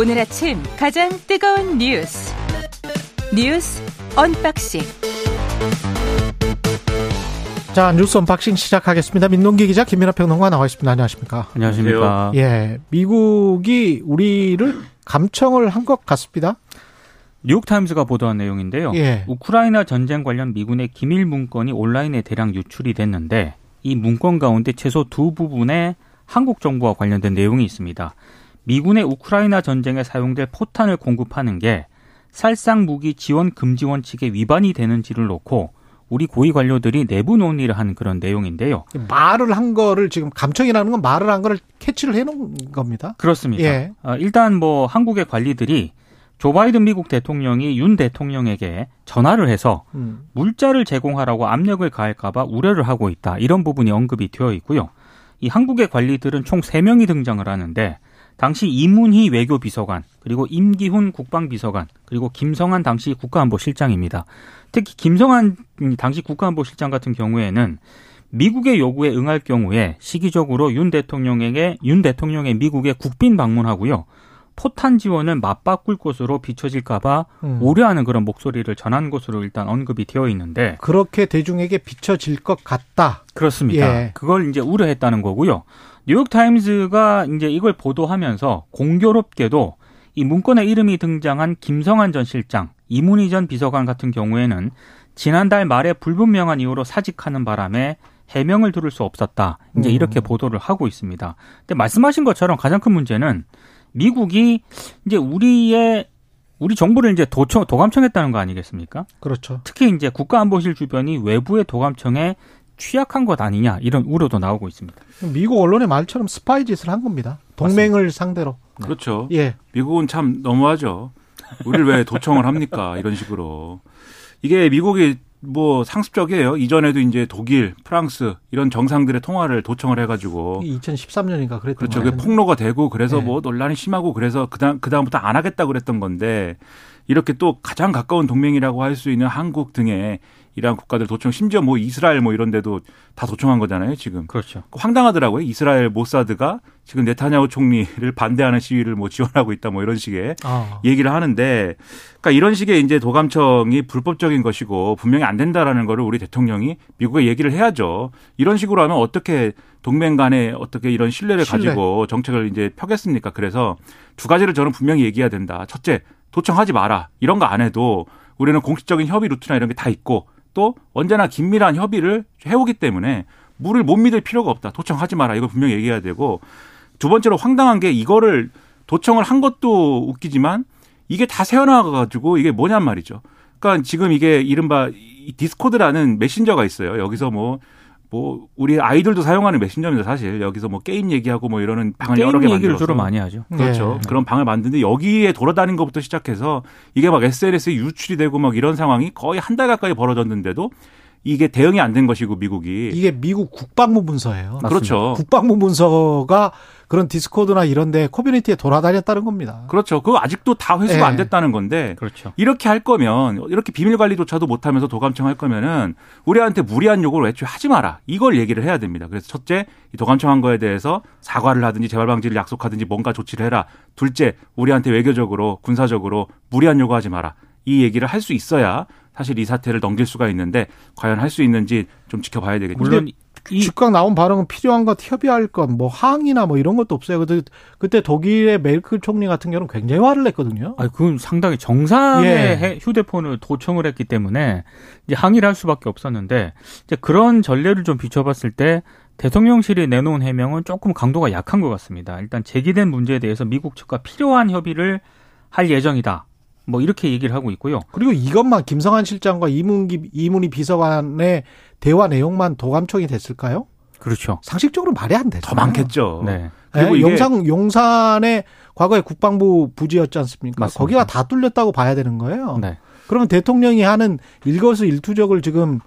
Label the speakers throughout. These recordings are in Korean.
Speaker 1: 오늘 아침 가장 뜨거운 뉴스 뉴스 언박싱
Speaker 2: 자 뉴스 언박싱 시작하겠습니다. 민동기 기자 김민하 평론가 나와 있습니다. 안녕하십니까?
Speaker 3: 안녕하십니까?
Speaker 2: 예, 미국이 우리를 감청을 한 것 같습니다.
Speaker 3: 뉴욕타임스가 보도한 내용인데요.
Speaker 2: 예.
Speaker 3: 우크라이나 전쟁 관련 미군의 기밀 문건이 온라인에 대량 유출이 됐는데 이 문건 가운데 최소 두 부분에 한국 정부와 관련된 내용이 있습니다. 미군의 우크라이나 전쟁에 사용될 포탄을 공급하는 게 살상 무기 지원 금지 원칙에 위반이 되는지를 놓고 우리 고위 관료들이 내부 논의를 한 그런 내용인데요.
Speaker 2: 말을 한 거를 지금 감청이라는 건 말을 한 거를 캐치를 해놓은 겁니다.
Speaker 3: 그렇습니다.
Speaker 2: 예.
Speaker 3: 어, 일단 뭐 한국의 관리들이 조 바이든 미국 대통령이 윤 대통령에게 전화를 해서
Speaker 2: 음.
Speaker 3: 물자를 제공하라고 압력을 가할까봐 우려를 하고 있다. 이런 부분이 언급이 되어 있고요. 이 한국의 관리들은 총 3명이 등장을 하는데 당시 이문희 외교비서관, 그리고 임기훈 국방비서관, 그리고 김성한 당시 국가안보실장입니다. 특히 김성한 당시 국가안보실장 같은 경우에는 미국의 요구에 응할 경우에 시기적으로 윤 대통령에게 윤 대통령의 미국에 국빈 방문하고요. 포탄 지원을 맞바꿀 것으로 비춰질까봐
Speaker 2: 음.
Speaker 3: 우려하는 그런 목소리를 전한 것으로 일단 언급이 되어 있는데
Speaker 2: 그렇게 대중에게 비춰질 것 같다.
Speaker 3: 그렇습니다.
Speaker 2: 예.
Speaker 3: 그걸 이제 우려했다는 거고요. 뉴욕 타임즈가 이제 이걸 보도하면서 공교롭게도 이 문건에 이름이 등장한 김성한 전 실장, 이문희 전 비서관 같은 경우에는 지난달 말에 불분명한 이유로 사직하는 바람에 해명을 들을 수 없었다. 이제
Speaker 2: 음.
Speaker 3: 이렇게 보도를 하고 있습니다. 근데 말씀하신 것처럼 가장 큰 문제는 미국이 이제 우리의 우리 정부를 이제 도청 도감청했다는 거 아니겠습니까?
Speaker 2: 그렇죠.
Speaker 3: 특히 이제 국가안보실 주변이 외부의 도감청에 취약한 것 아니냐 이런 우려도 나오고 있습니다.
Speaker 2: 미국 언론의 말처럼 스파이 짓을 한 겁니다. 동맹을 상대로.
Speaker 4: 그렇죠.
Speaker 2: 예.
Speaker 4: 미국은 참 너무하죠. 우리를 왜 도청을 합니까? 이런 식으로. 이게 미국이 뭐 상습적이에요. 이전에도 이제 독일, 프랑스 이런 정상들의 통화를 도청을 해가지고
Speaker 2: 2013년인가 그랬던
Speaker 4: 그렇죠. 그게. 폭로가 되고 그래서
Speaker 2: 네.
Speaker 4: 뭐 논란이 심하고 그래서 그다음 그다음부터 안 하겠다 그랬던 건데 이렇게 또 가장 가까운 동맹이라고 할 수 있는 한국 등의 이러한 국가들 도청 심지어 뭐 이스라엘 뭐 이런 데도 다 도청한 거잖아요, 지금.
Speaker 3: 그렇죠.
Speaker 4: 황당하더라고요. 이스라엘 모사드가 지금 네타냐후 총리를 반대하는 시위를 뭐 지원하고 있다 뭐 이런 식의
Speaker 2: 아.
Speaker 4: 얘기를 하는데 그러니까 이런 식의 이제 도감청이 불법적인 것이고 분명히 안 된다라는 거를 우리 대통령이 미국에 얘기를 해야죠. 이런 식으로 하면 어떻게 동맹 간에 어떻게 이런 신뢰를
Speaker 2: 신뢰.
Speaker 4: 가지고 정책을 이제 펴겠습니까? 그래서 두 가지를 저는 분명히 얘기해야 된다. 첫째, 도청하지 마라. 이런 거 안 해도 우리는 공식적인 협의 루트나 이런 게 다 있고 또 언제나 긴밀한 협의를 해오기 때문에 뭘 못 믿을 필요가 없다. 도청하지 마라. 이걸 분명히 얘기해야 되고 두 번째로 황당한 게 이거를 도청을 한 것도 웃기지만 이게 다 새어나와가지고 이게 뭐냔 말이죠. 그러니까 지금 이게 이른바 이 디스코드라는 메신저가 있어요. 여기서 뭐, 뭐, 우리 아이들도 사용하는 메신저입니다, 사실. 여기서 뭐 게임 얘기하고 뭐 이러는 방을 여러
Speaker 3: 게임
Speaker 4: 개
Speaker 3: 얘기를
Speaker 4: 만들어서.
Speaker 3: 주로 많이 하죠.
Speaker 4: 그렇죠.
Speaker 2: 네.
Speaker 4: 그런 방을 만드는데 여기에 돌아다니는 것부터 시작해서 이게 막 SNS에 유출이 되고 막 이런 상황이 거의 한 달 가까이 벌어졌는데도 이게 대응이 안 된 것이고 미국이.
Speaker 2: 이게 미국 국방부 문서예요.
Speaker 3: 맞습니다.
Speaker 4: 그렇죠.
Speaker 2: 국방부 문서가 그런 디스코드나 이런 데 커뮤니티에 돌아다녔다는 겁니다.
Speaker 4: 그렇죠. 그거 아직도 다 회수가
Speaker 2: 네.
Speaker 4: 안 됐다는 건데
Speaker 3: 그렇죠.
Speaker 4: 이렇게 할 거면 이렇게 비밀 관리조차도 못 하면서 도감청 할 거면은 우리한테 무리한 요구를 애초에 하지 마라 이걸 얘기를 해야 됩니다. 그래서 첫째 이 도감청 한 거에 대해서 사과를 하든지 재발 방지를 약속하든지 뭔가 조치를 해라. 둘째 우리한테 외교적으로 군사적으로 무리한 요구하지 마라. 이 얘기를 할 수 있어야 사실 이 사태를 넘길 수가 있는데 과연 할 수 있는지 좀 지켜봐야 되겠죠.
Speaker 3: 물론 이
Speaker 2: 즉각 나온 발언은 필요한 것, 협의할 것, 뭐 항의나 뭐 이런 것도 없어요. 그때, 그때 독일의 메르클 총리 같은 경우는 굉장히 화를 냈거든요.
Speaker 3: 아, 그건 상당히 정상의
Speaker 2: 예.
Speaker 3: 해- 휴대폰을 도청을 했기 때문에 이제 항의를 할 수밖에 없었는데 이제 그런 전례를 좀 비춰봤을 때 대통령실이 내놓은 해명은 조금 강도가 약한 것 같습니다. 일단 제기된 문제에 대해서 미국 측과 필요한 협의를 할 예정이다. 뭐 이렇게 얘기를 하고 있고요.
Speaker 2: 그리고 이것만 김성한 실장과 이문기, 이문희 비서관의 대화 내용만 도감청이 됐을까요?
Speaker 3: 그렇죠.
Speaker 2: 상식적으로 말이 안 되죠.
Speaker 4: 더 많겠죠.
Speaker 3: 네.
Speaker 4: 그리고
Speaker 2: 예,
Speaker 4: 이게-
Speaker 2: 용산 용산의 과거에 국방부 부지였지 않습니까?
Speaker 3: 맞습니다.
Speaker 2: 거기가 다 뚫렸다고 봐야 되는 거예요.
Speaker 3: 네.
Speaker 2: 그러면 대통령이 하는 일거수 일투족을 지금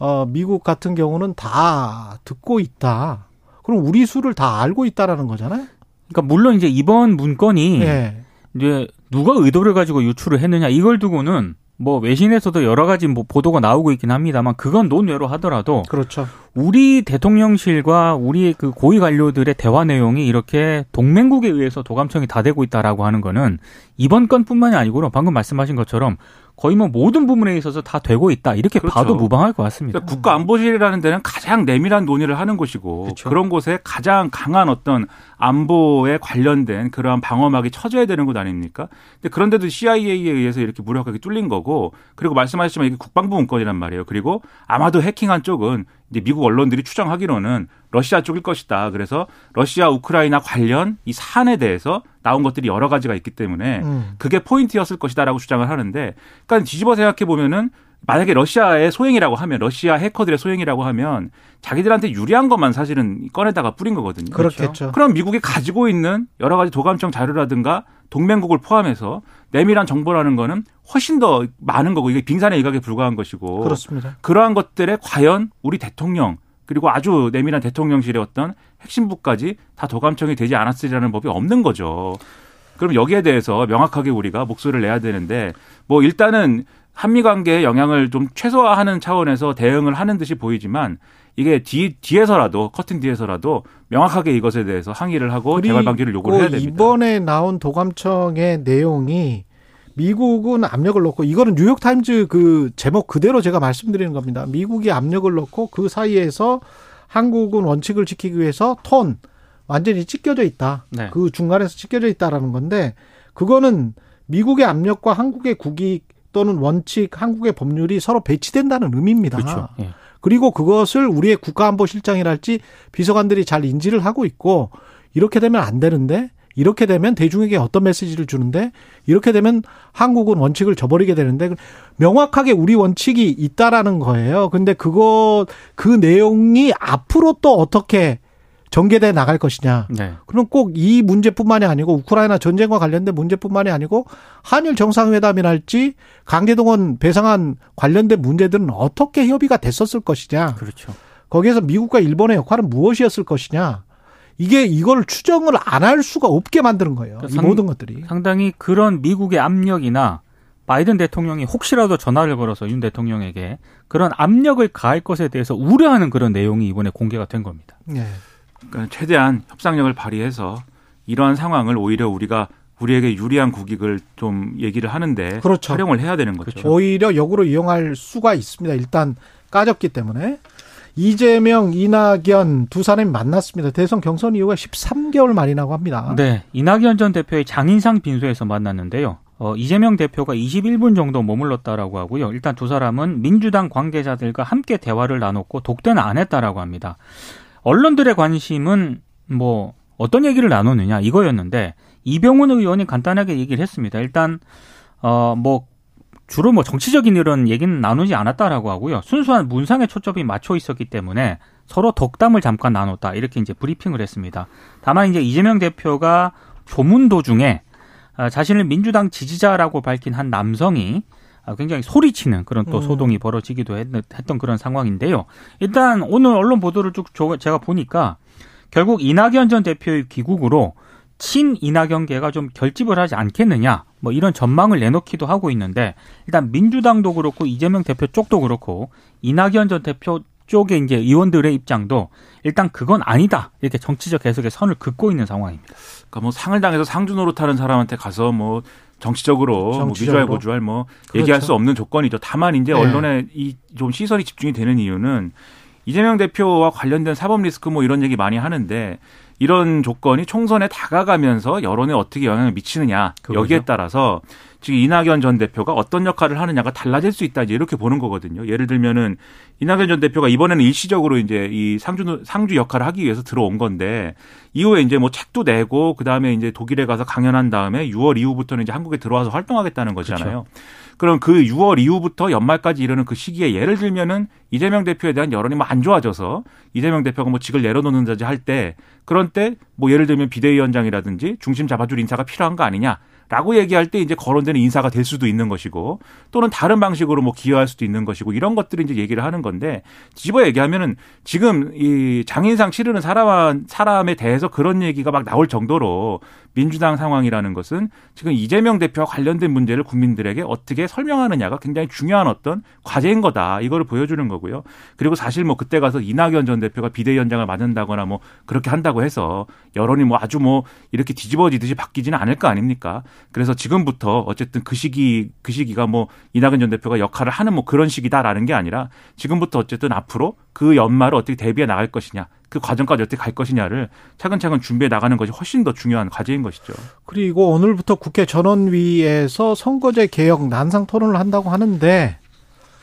Speaker 2: 어, 미국 같은 경우는 다 듣고 있다. 그럼 우리 수를 다 알고 있다라는 거잖아요.
Speaker 3: 그러니까 물론 이제 이번 문건이
Speaker 2: 예.
Speaker 3: 이제 누가 의도를 가지고 유출을 했느냐 이걸 두고는 뭐 외신에서도 여러 가지 뭐 보도가 나오고 있긴 합니다만 그건 논외로 하더라도
Speaker 2: 그렇죠.
Speaker 3: 우리 대통령실과 우리 그 고위 관료들의 대화 내용이 이렇게 동맹국에 의해서 도감청이 다 되고 있다라고 하는 거는 이번 건뿐만이 아니고 방금 말씀하신 것처럼 거의 뭐 모든 부분에 있어서 다 되고 있다 이렇게 그렇죠. 봐도 무방할 것 같습니다.
Speaker 4: 그러니까 국가안보실이라는 데는 가장 내밀한 논의를 하는 곳이고 그렇죠. 그런 곳에 가장 강한 어떤 안보에 관련된 그러한 방어막이 쳐져야 되는 곳 아닙니까? 근데 그런데도 CIA에 의해서 이렇게 무력하게 뚫린 거고 그리고 말씀하셨지만 이게 국방부 문건이란 말이에요. 그리고 아마도 해킹한 쪽은 이제 미국 언론들이 추정하기로는 러시아 쪽일 것이다. 그래서 러시아 우크라이나 관련 이 사안에 대해서 나온 것들이 여러 가지가 있기 때문에 음. 그게 포인트였을 것이다라고 주장을 하는데 그러니까 뒤집어 생각해 보면은 만약에 러시아의 소행이라고 하면 러시아 해커들의 소행이라고 하면 자기들한테 유리한 것만 사실은 꺼내다가 뿌린 거거든요.
Speaker 2: 그렇겠죠.
Speaker 4: 그럼 미국이 가지고 있는 여러 가지 도감청 자료라든가 동맹국을 포함해서 내밀한 정보라는 거는 훨씬 더 많은 거고 이게 빙산의 일각에 불과한 것이고
Speaker 2: 그렇습니다.
Speaker 4: 그러한 것들에 과연 우리 대통령 그리고 아주 내밀한 대통령실의 어떤 핵심부까지 다 도감청이 되지 않았으리라는 법이 없는 거죠. 그럼 여기에 대해서 명확하게 우리가 목소리를 내야 되는데 뭐 일단은 한미 관계에 영향을 좀 최소화하는 차원에서 대응을 하는 듯이 보이지만 이게 뒤, 뒤에서라도 커튼 뒤에서라도 명확하게 이것에 대해서 항의를 하고 재발 방지를 요구를 해야 됩니다.
Speaker 2: 이번에 나온 도감청의 내용이 미국은 압력을 넣고 이거는 뉴욕 타임즈 그 제목 그대로 제가 말씀드리는 겁니다. 미국이 압력을 넣고 그 사이에서 한국은 원칙을 지키기 위해서 톤 완전히 찢겨져 있다. 네. 그 중간에서 찢겨져 있다라는 건데 그거는 미국의 압력과 한국의 국익 또는 원칙, 한국의 법률이 서로 배치된다는 의미입니다. 그렇죠. 예. 그리고 그것을 우리의 국가안보실장이랄지 비서관들이 잘 인지를 하고 있고 이렇게 되면 안 되는데 이렇게 되면 대중에게 어떤 메시지를 주는데 이렇게 되면 한국은 원칙을 저버리게 되는데 명확하게 우리 원칙이 있다라는 거예요. 근데 그거 그 내용이 앞으로 또 어떻게 전개돼 나갈 것이냐. 네. 그럼 꼭 이 문제뿐만이 아니고 우크라이나 전쟁과 관련된 문제뿐만이 아니고 한일 정상회담이랄지 강제동원 배상안 관련된 문제들은 어떻게 협의가 됐었을 것이냐.
Speaker 3: 그렇죠.
Speaker 2: 거기에서 미국과 일본의 역할은 무엇이었을 것이냐. 이게 이걸 추정을 안 할 수가 없게 만드는 거예요. 그러니까 상, 모든 것들이.
Speaker 3: 상당히 그런 미국의 압력이나 바이든 대통령이 혹시라도 전화를 걸어서 윤 대통령에게 그런 압력을 가할 것에 대해서 우려하는 그런 내용이 이번에 공개가 된 겁니다. 네.
Speaker 4: 그러니까 최대한 협상력을 발휘해서 이러한 상황을 오히려 우리가 우리에게 유리한 국익을 좀 얘기를 하는데 그렇죠. 활용을 해야 되는 거죠. 그렇죠.
Speaker 2: 오히려 역으로 이용할 수가 있습니다. 일단 까졌기 때문에. 이재명, 이낙연 두 사람이 만났습니다. 대선 경선 이후가 13개월 만이라고 합니다.
Speaker 3: 네. 이낙연 전 대표의 장인상 빈소에서 만났는데요. 어, 이재명 대표가 21분 정도 머물렀다라고 하고요. 일단 두 사람은 민주당 관계자들과 함께 대화를 나눴고 독대는 안 했다라고 합니다. 언론들의 관심은 뭐 어떤 얘기를 나눴느냐 이거였는데 이병훈 의원이 간단하게 얘기를 했습니다. 일단 어뭐 주로 뭐 정치적인 이런 얘기는 나누지 않았다라고 하고요. 순수한 문상에 초점이 맞춰 있었기 때문에 서로 덕담을 잠깐 나눴다. 이렇게 이제 브리핑을 했습니다. 다만 이제 이재명 대표가 조문 도중에 어, 자신을 민주당 지지자라고 밝힌 한 남성이 어, 굉장히 소리치는 그런 또 음. 소동이 벌어지기도 했 던 그런 상황인데요. 일단 오늘 언론 보도를 쭉 제가 보니까 결국 이낙연 전 대표의 귀국으로 친 이낙연계가 좀 결집을 하지 않겠느냐 뭐 이런 전망을 내놓기도 하고 있는데 일단 민주당도 그렇고 이재명 대표 쪽도 그렇고 이낙연 전 대표 쪽의 이제 의원들의 입장도 일단 그건 아니다 이렇게 정치적 해석에 선을 긋고 있는 상황입니다.
Speaker 4: 그러니까 뭐 상을 당해서 상주 노릇하는 사람한테 가서 뭐 정치적으로, 정치적으로. 뭐 미주알 고주알 뭐 그렇죠. 얘기할 수 없는 조건이죠. 다만 이제 네. 언론에 이좀 시선이 집중이 되는 이유는 이재명 대표와 관련된 사법 리스크 뭐 이런 얘기 많이 하는데 이런 조건이 총선에 다가가면서 여론에 어떻게 영향을 미치느냐 그거죠. 여기에 따라서 지금 이낙연 전 대표가 어떤 역할을 하느냐가 달라질 수 있다 이제 이렇게 보는 거거든요. 예를 들면은 이낙연 전 대표가 이번에는 일시적으로 이제 이 상주 상주 역할을 하기 위해서 들어온 건데 이후에 이제 뭐 책도 내고 그 다음에 이제 독일에 가서 강연한 다음에 6월 이후부터는 이제 한국에 들어와서 활동하겠다는 거잖아요. 그렇죠. 그럼 그 6월 이후부터 연말까지 이르는 그 시기에 예를 들면은 이재명 대표에 대한 여론이 뭐 안 좋아져서 이재명 대표가 뭐 직을 내려놓는다지 할 때 그런 때 뭐 예를 들면 비대위원장이라든지 중심 잡아줄 인사가 필요한 거 아니냐 라고 얘기할 때 이제 거론되는 인사가 될 수도 있는 것이고 또는 다른 방식으로 뭐 기여할 수도 있는 것이고 이런 것들을 이제 얘기를 하는 건데 집어 얘기하면은 지금 이 장인상 치르는 사람 사람에 대해서 그런 얘기가 막 나올 정도로 민주당 상황이라는 것은 지금 이재명 대표와 관련된 문제를 국민들에게 어떻게 설명하느냐가 굉장히 중요한 어떤 과제인 거다. 이거를 보여주는 거고요. 그리고 사실 뭐 그때 가서 이낙연 전 대표가 비대위원장을 맡는다거나 뭐 그렇게 한다고 해서 여론이 뭐 아주 뭐 이렇게 뒤집어지듯이 바뀌지는 않을 거 아닙니까? 그래서 지금부터 어쨌든 그 시기 그 시기가 뭐 이낙연 전 대표가 역할을 하는 뭐 그런 시기다라는 게 아니라 지금부터 어쨌든 앞으로 그 연말을 어떻게 대비해 나갈 것이냐 그 과정까지 어떻게 갈 것이냐를 차근차근 준비해 나가는 것이 훨씬 더 중요한 과제인 것이죠.
Speaker 2: 그리고 오늘부터 국회 전원위에서 선거제 개혁 난상 토론을 한다고 하는데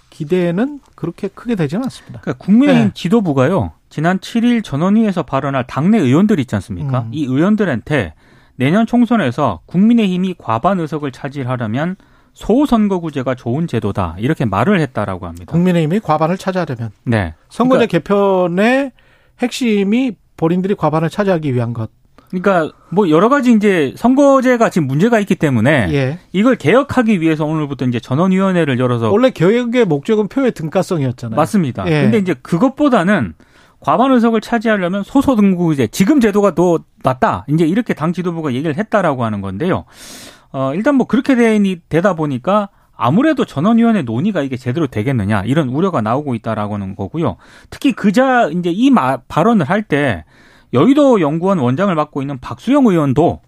Speaker 2: 기대는 그렇게 크게 되지는 않습니다.
Speaker 3: 그러니까 국민의힘
Speaker 2: 네.
Speaker 3: 지도부가요. 지난 7일 전원위에서 발언할 당내 의원들 있지 않습니까?
Speaker 2: 음.
Speaker 3: 이 의원들한테 내년 총선에서 국민의힘이 과반 의석을 차지하려면 소선거구제가 좋은 제도다 이렇게 말을 했다라고 합니다.
Speaker 2: 국민의힘이 과반을 차지하려면
Speaker 3: 네.
Speaker 2: 선거제
Speaker 3: 그러니까,
Speaker 2: 개편의 핵심이 본인들이 과반을 차지하기 위한 것.
Speaker 3: 그러니까 뭐 여러 가지 이제 선거제가 지금 문제가 있기 때문에
Speaker 2: 예.
Speaker 3: 이걸 개혁하기 위해서 오늘부터 이제 전원위원회를 열어서
Speaker 2: 원래 개혁의 목적은 표의 등가성이었잖아요.
Speaker 3: 맞습니다.
Speaker 2: 예.
Speaker 3: 근데 이제 그것보다는 과반 의석을 차지하려면 소소등급제 지금 제도가 더 낫다. 이제 이렇게 당 지도부가 얘기를 했다라고 하는 건데요. 어, 일단 뭐 그렇게 되, 되다 보니까 아무래도 전원위원회 논의가 이게 제대로 되겠느냐 이런 우려가 나오고 있다라고 하는 거고요. 특히 그자 이제 이 마, 발언을 할 때 여의도 연구원 원장을 맡고 있는 박수영 의원도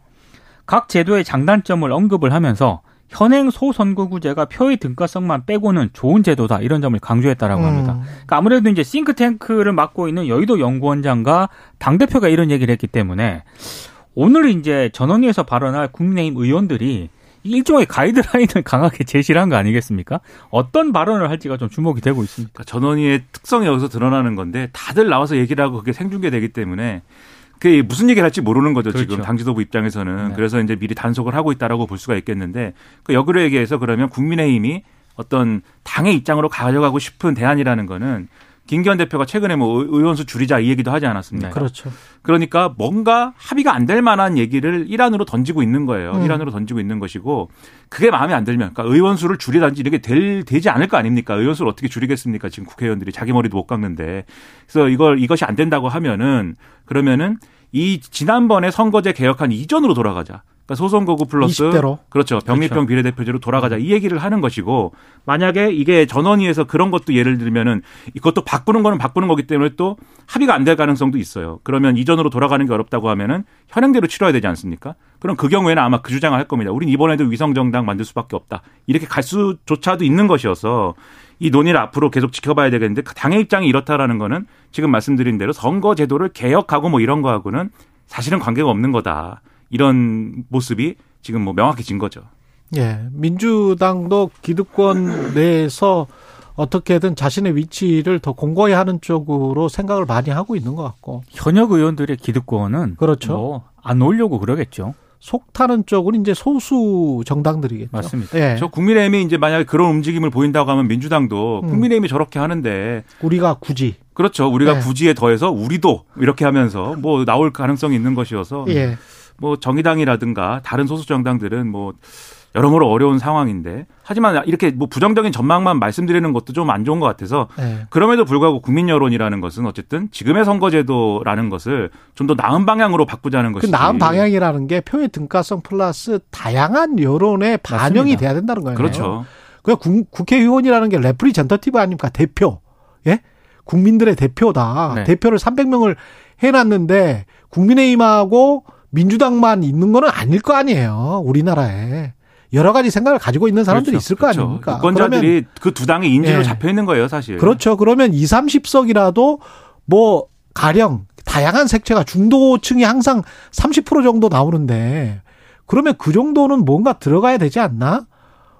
Speaker 3: 각 제도의 장단점을 언급을 하면서 현행 소선거구제가 표의 등가성만 빼고는 좋은 제도다 이런 점을 강조했다라고 합니다.
Speaker 2: 음.
Speaker 3: 그러니까 아무래도 이제 싱크탱크를 맡고 있는 여의도 연구원장과 당 대표가 이런 얘기를 했기 때문에 오늘 이제 전원위에서 발언할 국민의힘 의원들이 일종의 가이드라인을 강하게 제시를 한 거 아니겠습니까? 어떤 발언을 할지가 좀 주목이 되고 있습니다.
Speaker 4: 그러니까 전원위의 특성이 여기서 드러나는 건데 다들 나와서 얘기를 하고 그게 생중계되기 때문에 그게 무슨 얘기를 할지 모르는 거죠
Speaker 3: 그렇죠.
Speaker 4: 지금 당 지도부 입장에서는
Speaker 3: 네.
Speaker 4: 그래서 이제 미리 단속을 하고 있다라고 볼 수가 있겠는데 그 역으로 얘기해서 그러면 국민의힘이 어떤 당의 입장으로 가져가고 싶은 대안이라는 거는 김기현 대표가 최근에 뭐 의- 의원수 줄이자 이 얘기도 하지 않았습니까?
Speaker 3: 네.
Speaker 2: 그렇죠.
Speaker 4: 그러니까 뭔가 합의가 안 될 만한 얘기를 일환으로 던지고 있는 거예요.
Speaker 2: 음.
Speaker 4: 일환으로 던지고 있는 것이고 그게 마음에 안 들면 그러니까 의원 수를 줄이든지 이렇게 될, 되지 않을 거 아닙니까? 의원 수를 어떻게 줄이겠습니까? 지금 국회의원들이 자기 머리도 못 깎는데. 그래서 이걸 이것이 안 된다고 하면은 그러면은 이 지난번에 선거제 개혁한 이전으로 돌아가자. 그러니까 소선거구 플러스
Speaker 2: 20대로.
Speaker 4: 그렇죠. 병립형 비례대표제로 돌아가자 이 얘기를 하는 것이고 만약에 이게 전원위에서 그런 것도 예를 들면은 이것도 바꾸는 거는 바꾸는 거기 때문에 또 합의가 안 될 가능성도 있어요. 그러면 이전으로 돌아가는 게 어렵다고 하면은 현행대로 치러야 되지 않습니까? 그럼 그 경우에는 아마 그 주장을 할 겁니다. 우린 이번에도 위성 정당 만들 수밖에 없다. 이렇게 갈 수조차도 있는 것이어서 이 논의를 앞으로 계속 지켜봐야 되겠는데 그 당의 입장이 이렇다라는 거는 지금 말씀드린 대로 선거 제도를 개혁하고 뭐 이런 거하고는 사실은 관계가 없는 거다. 이런 모습이 지금 뭐 명확해진 거죠.
Speaker 2: 예. 민주당도 기득권 내에서 어떻게든 자신의 위치를 더 공고히 하는 쪽으로 생각을 많이 하고 있는 것 같고
Speaker 3: 현역 의원들의 기득권은
Speaker 2: 그렇죠.
Speaker 3: 뭐안 올려고 그러겠죠.
Speaker 2: 속타는 쪽은 이제 소수 정당들이겠죠.
Speaker 3: 맞습니다.
Speaker 2: 예.
Speaker 4: 저 국민의힘이 이제 만약에 그런 움직임을 보인다고 하면 민주당도
Speaker 2: 음.
Speaker 4: 국민의힘이 저렇게 하는데
Speaker 2: 우리가 굳이
Speaker 4: 그렇죠. 우리가
Speaker 2: 네.
Speaker 4: 굳이에 더해서 우리도 이렇게 하면서 뭐 나올 가능성이 있는 것이어서
Speaker 2: 예.
Speaker 4: 뭐 정의당이라든가 다른 소수 정당들은 뭐 여러모로 어려운 상황인데 하지만 이렇게 뭐 부정적인 전망만 말씀드리는 것도 좀 안 좋은 것 같아서
Speaker 2: 예.
Speaker 4: 그럼에도 불구하고 국민 여론이라는 것은 어쨌든 지금의 선거제도라는 것을 좀 더 나은 방향으로 바꾸자는
Speaker 2: 그
Speaker 4: 것이지.
Speaker 2: 나은 방향이라는 게 표의 등가성 플러스 다양한 여론의 반영이
Speaker 3: 맞습니다.
Speaker 2: 돼야 된다는 거예요.
Speaker 4: 그렇죠.
Speaker 2: 그 국- 국회의원이라는 게 representative 아닙니까? 대표. 예? 국민들의 대표다.
Speaker 3: 네.
Speaker 2: 대표를 300명을 해놨는데 국민의힘하고 민주당만 있는 거는 아닐 거 아니에요. 우리나라에. 여러 가지 생각을 가지고 있는 사람들이
Speaker 3: 그렇죠.
Speaker 2: 있을 거
Speaker 4: 그렇죠.
Speaker 2: 아닙니까?
Speaker 4: 유권자들이 그 두 당의 인질로
Speaker 2: 예.
Speaker 4: 잡혀 있는 거예요, 사실.
Speaker 2: 그렇죠. 그러면 2, 30석이라도 뭐 가령 다양한 색채가 중도층이 항상 30% 정도 나오는데 그러면 그 정도는 뭔가 들어가야 되지 않나?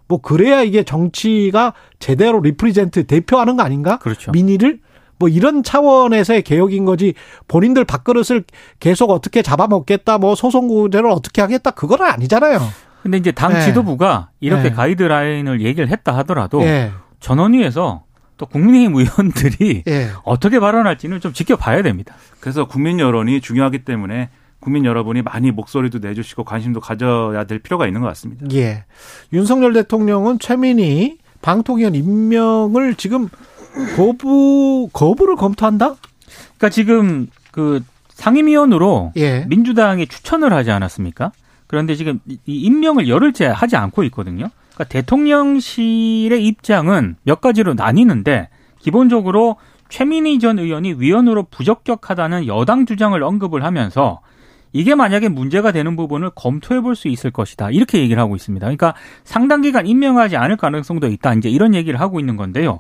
Speaker 2: 뭐 그래야 이게 정치가 제대로 represent 대표하는 거 아닌가?
Speaker 3: 그렇죠.
Speaker 2: 민의를 뭐 이런 차원에서의 개혁인 거지 본인들 밥그릇을 계속 어떻게 잡아먹겠다 뭐 소선거구제를 어떻게 하겠다 그거는 아니잖아요.
Speaker 3: 근데 이제 당
Speaker 2: 네.
Speaker 3: 지도부가 이렇게
Speaker 2: 네.
Speaker 3: 가이드라인을 얘기를 했다 하더라도
Speaker 2: 예.
Speaker 3: 전원위에서 또 국민의힘 의원들이
Speaker 2: 예.
Speaker 3: 어떻게 발언할지는 좀 지켜봐야 됩니다.
Speaker 4: 그래서 국민 여론이 중요하기 때문에 국민 여러분이 많이 목소리도 내주시고 관심도 가져야 될 필요가 있는 것 같습니다.
Speaker 2: 예. 윤석열 대통령은 최민희 방통위원 임명을 지금 거부 거부를 검토한다?
Speaker 3: 그러니까 지금 그 상임위원으로
Speaker 2: 예.
Speaker 3: 민주당이 추천을 하지 않았습니까? 그런데 지금 이 임명을 열흘째 하지 않고 있거든요. 그러니까 대통령실의 입장은 몇 가지로 나뉘는데 기본적으로 최민희 전 의원이 위원으로 부적격하다는 여당 주장을 언급을 하면서 이게 만약에 문제가 되는 부분을 검토해 볼 수 있을 것이다. 이렇게 얘기를 하고 있습니다. 그러니까 상당 기간 임명하지 않을 가능성도 있다. 이제 이런 얘기를 하고 있는 건데요.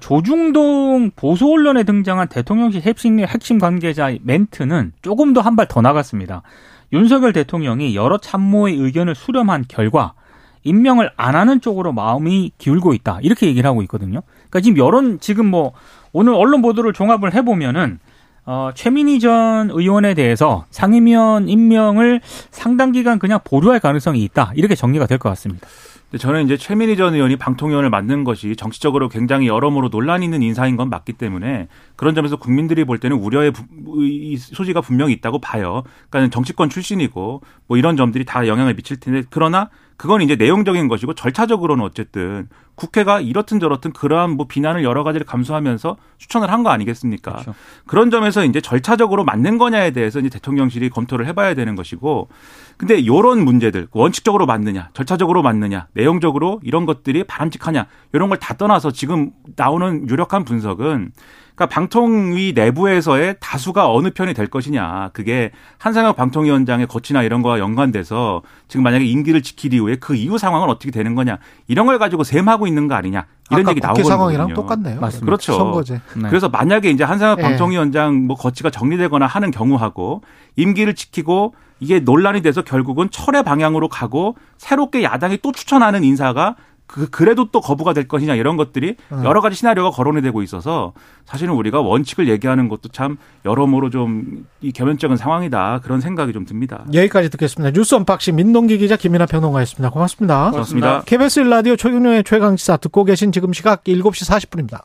Speaker 3: 조중동 보수 언론에 등장한 대통령실 핵심, 핵심 관계자 멘트는 조금 더 한 발 더 나갔습니다. 윤석열 대통령이 여러 참모의 의견을 수렴한 결과 임명을 안 하는 쪽으로 마음이 기울고 있다. 이렇게 얘기를 하고 있거든요. 그러니까 지금 여론 지금 뭐 오늘 언론 보도를 종합을 해보면은 어, 최민희 전 의원에 대해서 상임위원 임명을 상당 기간 그냥 보류할 가능성이 있다. 이렇게 정리가 될 것 같습니다.
Speaker 4: 저는 이제 최민희 전 의원이 방통위원을 맡는 것이 정치적으로 굉장히 여러모로 논란이 있는 인사인 건 맞기 때문에 그런 점에서 국민들이 볼 때는 우려의 소지가 분명히 있다고 봐요. 그러니까 정치권 출신이고 뭐 이런 점들이 다 영향을 미칠 텐데 그러나 그건 이제 내용적인 것이고 절차적으로는 어쨌든 국회가 이렇든 저렇든 그러한 뭐 비난을 여러 가지를 감수하면서 추천을 한 거 아니겠습니까? 그렇죠. 그런 점에서 이제 절차적으로 맞는 거냐에 대해서 이제 대통령실이 검토를 해봐야 되는 것이고, 근데 요런 문제들 원칙적으로 맞느냐, 절차적으로 맞느냐, 내용적으로 이런 것들이 바람직하냐 이런 걸 다 떠나서 지금 나오는 유력한 분석은 그러니까 방통위 내부에서의 다수가 어느 편이 될 것이냐. 그게 한상혁 방통위원장의 거치나 이런 거와 연관돼서 지금 만약에 임기를 지키기 이후에 그 이후 상황은 어떻게 되는 거냐. 이런 걸 가지고 셈하고 있는 거 아니냐. 이런 얘기 나오거든요.
Speaker 2: 상황이랑 똑같네요.
Speaker 3: 맞습니다.
Speaker 4: 그렇죠.
Speaker 2: 선거제.
Speaker 4: 네. 그래서 만약에 이제 한상혁 네. 방통위원장 뭐 거치가 정리되거나 하는 경우하고 임기를 지키고 이게 논란이 돼서 결국은 철의 방향으로 가고 새롭게 야당이 또 추천하는 인사가 그 그래도 또 거부가 될 것이냐 이런 것들이 음. 여러 가지 시나리오가 거론이 되고 있어서 사실은 우리가 원칙을 얘기하는 것도 참 여러모로 좀 이 계면쩍은 상황이다 그런 생각이 좀 듭니다.
Speaker 2: 여기까지 듣겠습니다. 뉴스 언박싱 민동기 기자 김민하 평론가였습니다. 고맙습니다.
Speaker 4: 고맙습니다.
Speaker 2: KBS 라디오 최경영의 최강시사 듣고 계신 지금 시각 7시 40분입니다.